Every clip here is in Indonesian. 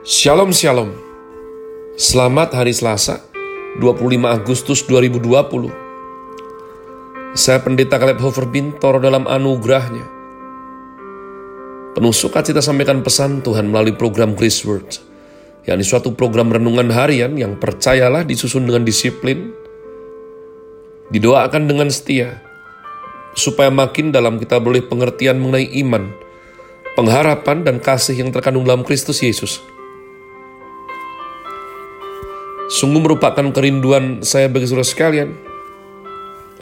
Shalom Shalom. Selamat hari Selasa 25 Agustus 2020 Saya Pendeta Kaleb Hofer Bintor dalam anugerahnya. Penuh sukacita sampaikan pesan Tuhan melalui program Grace Word yakni suatu program renungan harian yang percayalah disusun dengan disiplin didoakan dengan setia supaya makin dalam kita boleh pengertian mengenai iman pengharapan dan kasih yang terkandung dalam Kristus Yesus Sungguh merupakan kerinduan saya bagi saudara sekalian,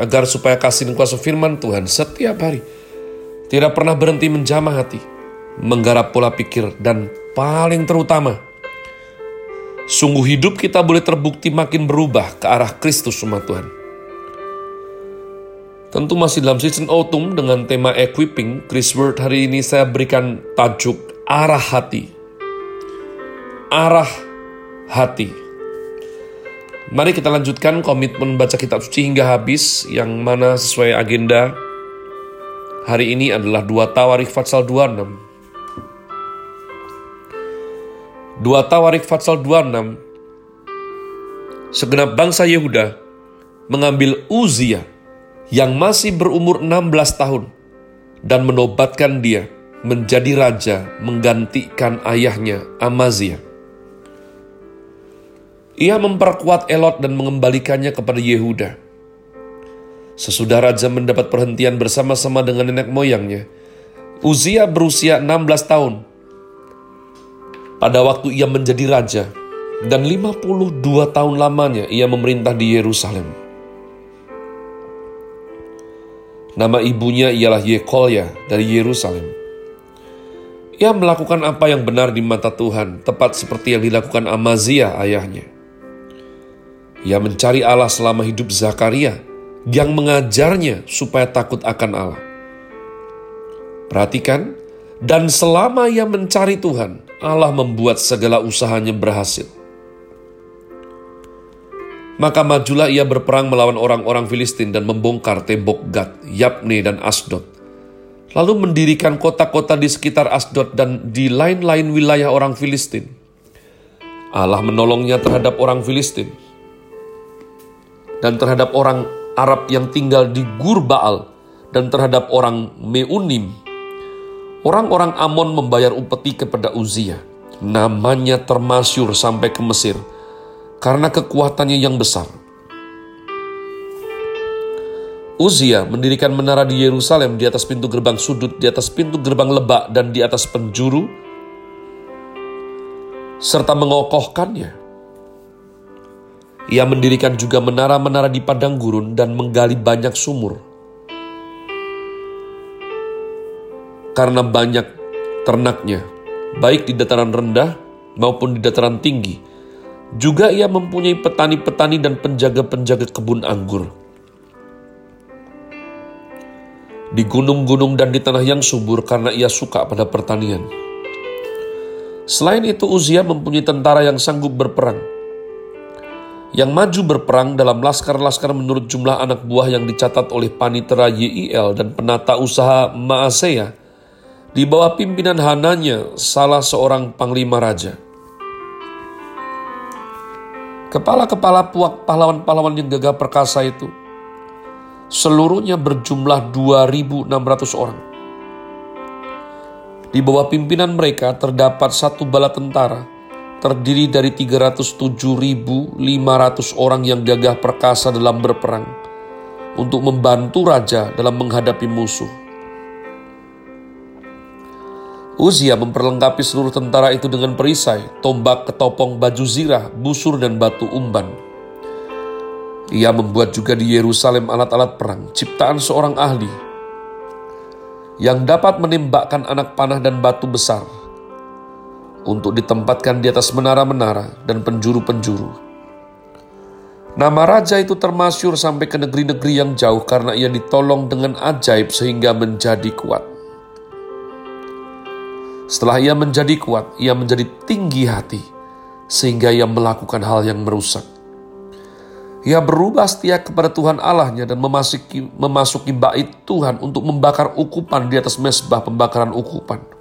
agar supaya kasih dan kuasa firman Tuhan setiap hari tidak pernah berhenti menjamah hati, menggarap pola pikir, dan paling terutama, sungguh hidup kita boleh terbukti makin berubah ke arah Kristus umat Tuhan. Tentu masih dalam season autumn dengan tema equipping, Chris Word hari ini saya berikan tajuk arah hati. Arah hati. Mari kita lanjutkan komitmen baca kitab suci hingga habis yang mana sesuai agenda hari ini adalah dua Tawarik Fatsal 26. Dua Tawarik Fatsal 26 Segenap bangsa Yehuda mengambil Uzia yang masih berumur 16 tahun dan menobatkan dia menjadi raja menggantikan ayahnya Amazia. Ia memperkuat Elot dan mengembalikannya kepada Yehuda. Sesudah raja mendapat perhentian bersama-sama dengan nenek moyangnya, Uzia berusia 16 tahun. Pada waktu ia menjadi raja, dan 52 tahun lamanya ia memerintah di Yerusalem. Nama ibunya ialah Yekolya dari Yerusalem. Ia melakukan apa yang benar di mata Tuhan, tepat seperti yang dilakukan Amazia ayahnya. Ia mencari Allah selama hidup Zakaria yang mengajarnya supaya takut akan Allah. Perhatikan, dan selama ia mencari Tuhan, Allah membuat segala usahanya berhasil. Maka majulah ia berperang melawan orang-orang Filistin dan membongkar tembok Gad, Yapne, dan Asdod. Lalu mendirikan kota-kota di sekitar Asdod dan di lain-lain wilayah orang Filistin. Allah menolongnya terhadap orang Filistin dan terhadap orang Arab yang tinggal di Gur Baal dan terhadap orang Meunim. Orang-orang Amon membayar upeti kepada Uzia. Namanya termasyur sampai ke Mesir karena kekuatannya yang besar. Uzia mendirikan menara di Yerusalem di atas pintu gerbang sudut, di atas pintu gerbang lebak, dan di atas penjuru, serta mengokohkannya ia mendirikan juga menara-menara di padang gurun dan menggali banyak sumur. Karena banyak ternaknya, baik di dataran rendah maupun di dataran tinggi, juga ia mempunyai petani-petani dan penjaga-penjaga kebun anggur. Di gunung-gunung dan di tanah yang subur karena ia suka pada pertanian. Selain itu Uzia mempunyai tentara yang sanggup berperang yang maju berperang dalam laskar-laskar menurut jumlah anak buah yang dicatat oleh Panitera YIL dan penata usaha Maasea di bawah pimpinan Hananya, salah seorang panglima raja. Kepala-kepala puak pahlawan-pahlawan yang gagah perkasa itu seluruhnya berjumlah 2.600 orang. Di bawah pimpinan mereka terdapat satu bala tentara terdiri dari 307.500 orang yang gagah perkasa dalam berperang untuk membantu raja dalam menghadapi musuh. Uzia memperlengkapi seluruh tentara itu dengan perisai, tombak, ketopong, baju zirah, busur, dan batu umban. Ia membuat juga di Yerusalem alat-alat perang, ciptaan seorang ahli, yang dapat menembakkan anak panah dan batu besar, untuk ditempatkan di atas menara-menara dan penjuru-penjuru. Nama raja itu termasyur sampai ke negeri-negeri yang jauh karena ia ditolong dengan ajaib sehingga menjadi kuat. Setelah ia menjadi kuat, ia menjadi tinggi hati sehingga ia melakukan hal yang merusak. Ia berubah setia kepada Tuhan Allahnya dan memasuki, memasuki bait Tuhan untuk membakar ukupan di atas mesbah pembakaran ukupan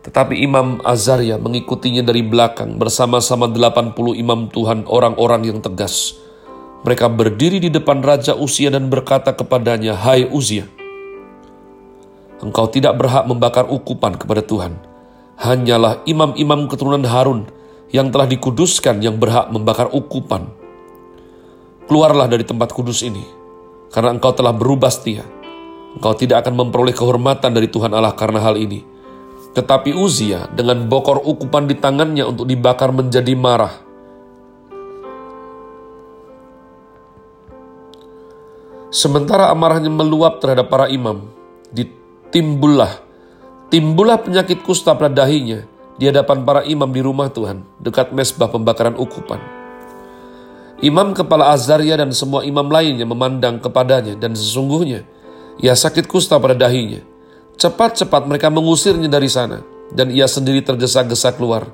Tetapi Imam Azaria mengikutinya dari belakang bersama-sama 80 imam Tuhan orang-orang yang tegas. Mereka berdiri di depan Raja Usia dan berkata kepadanya, Hai Uzia, engkau tidak berhak membakar ukupan kepada Tuhan. Hanyalah imam-imam keturunan Harun yang telah dikuduskan yang berhak membakar ukupan. Keluarlah dari tempat kudus ini, karena engkau telah berubah setia. Engkau tidak akan memperoleh kehormatan dari Tuhan Allah karena hal ini tetapi Uzia dengan bokor ukupan di tangannya untuk dibakar menjadi marah. Sementara amarahnya meluap terhadap para imam, ditimbullah, timbullah penyakit kusta pada dahinya di hadapan para imam di rumah Tuhan, dekat mesbah pembakaran ukupan. Imam kepala Azaria dan semua imam lainnya memandang kepadanya dan sesungguhnya ia sakit kusta pada dahinya. Cepat-cepat mereka mengusirnya dari sana, dan ia sendiri tergesa-gesa keluar,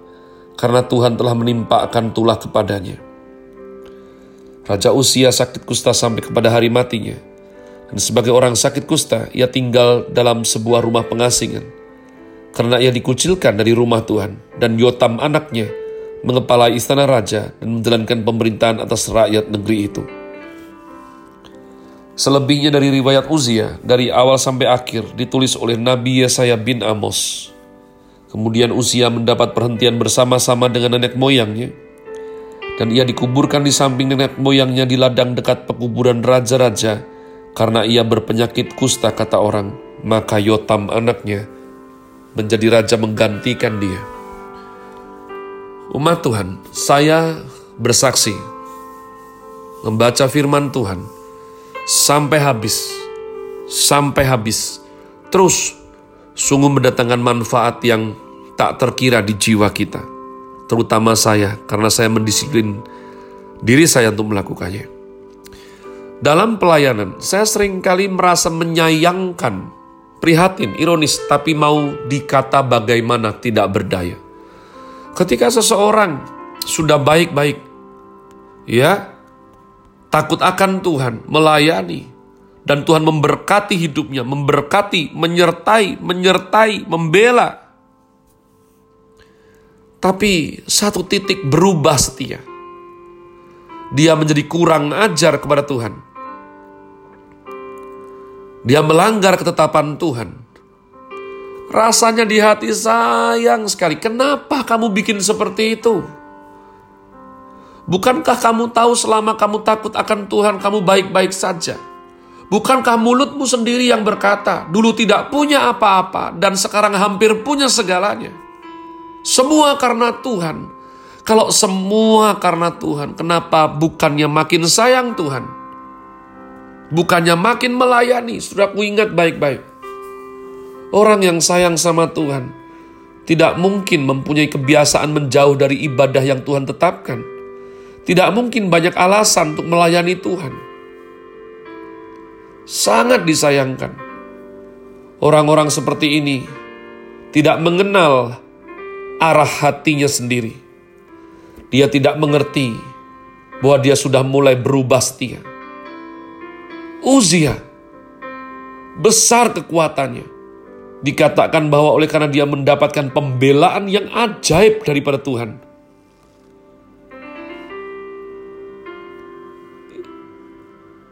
karena Tuhan telah menimpakan tulah kepadanya. Raja Usia sakit kusta sampai kepada hari matinya, dan sebagai orang sakit kusta, ia tinggal dalam sebuah rumah pengasingan, karena ia dikucilkan dari rumah Tuhan, dan Yotam anaknya mengepalai istana raja dan menjalankan pemerintahan atas rakyat negeri itu. Selebihnya dari riwayat Uzia, dari awal sampai akhir, ditulis oleh Nabi Yesaya bin Amos. Kemudian Uzia mendapat perhentian bersama-sama dengan nenek moyangnya, dan ia dikuburkan di samping nenek moyangnya di ladang dekat pekuburan raja-raja, karena ia berpenyakit kusta kata orang, maka Yotam anaknya menjadi raja menggantikan dia. Umat Tuhan, saya bersaksi membaca firman Tuhan, sampai habis, sampai habis. Terus, sungguh mendatangkan manfaat yang tak terkira di jiwa kita. Terutama saya, karena saya mendisiplin diri saya untuk melakukannya. Dalam pelayanan, saya sering kali merasa menyayangkan, prihatin, ironis, tapi mau dikata bagaimana tidak berdaya. Ketika seseorang sudah baik-baik, ya, takut akan Tuhan, melayani, dan Tuhan memberkati hidupnya, memberkati, menyertai, menyertai, membela. Tapi satu titik berubah setia. Dia menjadi kurang ajar kepada Tuhan. Dia melanggar ketetapan Tuhan. Rasanya di hati sayang sekali. Kenapa kamu bikin seperti itu? Bukankah kamu tahu selama kamu takut akan Tuhan, kamu baik-baik saja? Bukankah mulutmu sendiri yang berkata, dulu tidak punya apa-apa dan sekarang hampir punya segalanya? Semua karena Tuhan. Kalau semua karena Tuhan, kenapa bukannya makin sayang Tuhan? Bukannya makin melayani, sudah ku ingat baik-baik. Orang yang sayang sama Tuhan tidak mungkin mempunyai kebiasaan menjauh dari ibadah yang Tuhan tetapkan tidak mungkin banyak alasan untuk melayani Tuhan. Sangat disayangkan. Orang-orang seperti ini tidak mengenal arah hatinya sendiri. Dia tidak mengerti bahwa dia sudah mulai berubah setia. Uzia besar kekuatannya. Dikatakan bahwa oleh karena dia mendapatkan pembelaan yang ajaib daripada Tuhan,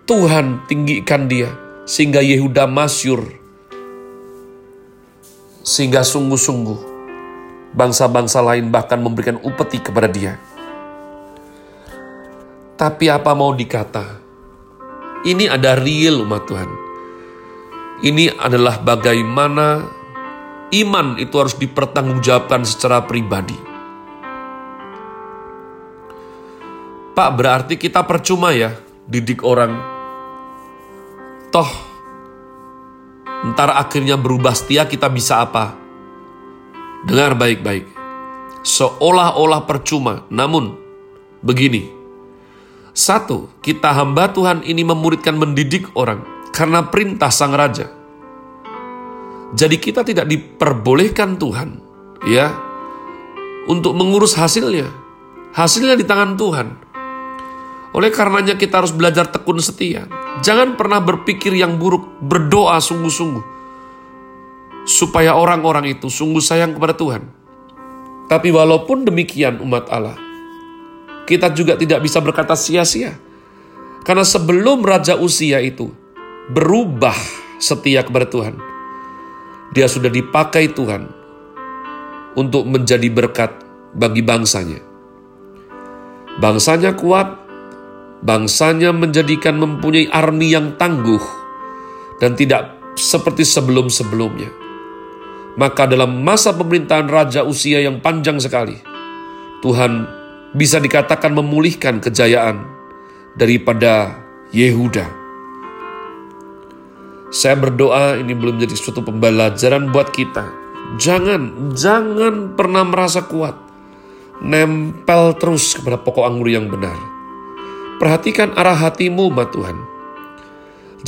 Tuhan tinggikan dia sehingga Yehuda masyur sehingga sungguh-sungguh bangsa-bangsa lain bahkan memberikan upeti kepada dia. Tapi apa mau dikata? Ini ada real umat Tuhan. Ini adalah bagaimana iman itu harus dipertanggungjawabkan secara pribadi. Pak, berarti kita percuma ya didik orang Toh, ntar akhirnya berubah setia kita bisa apa? Dengar baik-baik. Seolah-olah percuma, namun begini. Satu, kita hamba Tuhan ini memuridkan mendidik orang karena perintah sang raja. Jadi kita tidak diperbolehkan Tuhan, ya, untuk mengurus hasilnya. Hasilnya di tangan Tuhan. Oleh karenanya kita harus belajar tekun setia. Jangan pernah berpikir yang buruk, berdoa sungguh-sungguh. supaya orang-orang itu sungguh sayang kepada Tuhan. Tapi walaupun demikian umat Allah, kita juga tidak bisa berkata sia-sia. Karena sebelum Raja Usia itu berubah setia kepada Tuhan, dia sudah dipakai Tuhan untuk menjadi berkat bagi bangsanya. Bangsanya kuat, bangsanya menjadikan mempunyai army yang tangguh dan tidak seperti sebelum-sebelumnya. Maka dalam masa pemerintahan Raja Usia yang panjang sekali, Tuhan bisa dikatakan memulihkan kejayaan daripada Yehuda. Saya berdoa ini belum jadi suatu pembelajaran buat kita. Jangan, jangan pernah merasa kuat. Nempel terus kepada pokok anggur yang benar. Perhatikan arah hatimu, ma Tuhan.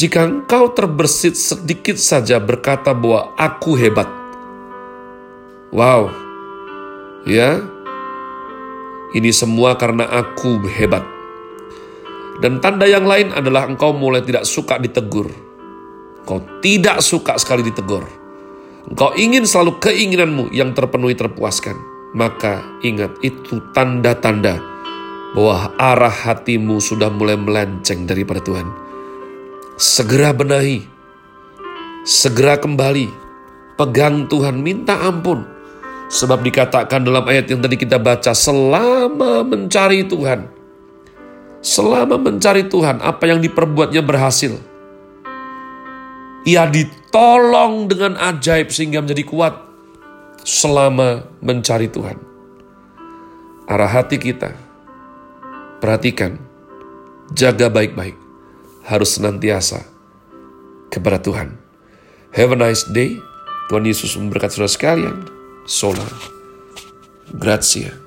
Jika engkau terbersit sedikit saja berkata bahwa aku hebat, Wow, ya, ini semua karena aku hebat. Dan tanda yang lain adalah engkau mulai tidak suka ditegur. Engkau tidak suka sekali ditegur. Engkau ingin selalu keinginanmu yang terpenuhi terpuaskan. Maka ingat itu tanda-tanda bahwa arah hatimu sudah mulai melenceng daripada Tuhan. Segera benahi, segera kembali, pegang Tuhan, minta ampun Sebab dikatakan dalam ayat yang tadi kita baca, selama mencari Tuhan, selama mencari Tuhan, apa yang diperbuatnya berhasil. Ia ditolong dengan ajaib sehingga menjadi kuat selama mencari Tuhan. Arah hati kita, perhatikan, jaga baik-baik, harus senantiasa kepada Tuhan. Have a nice day. Tuhan Yesus memberkati saudara sekalian. Sola. Grazie.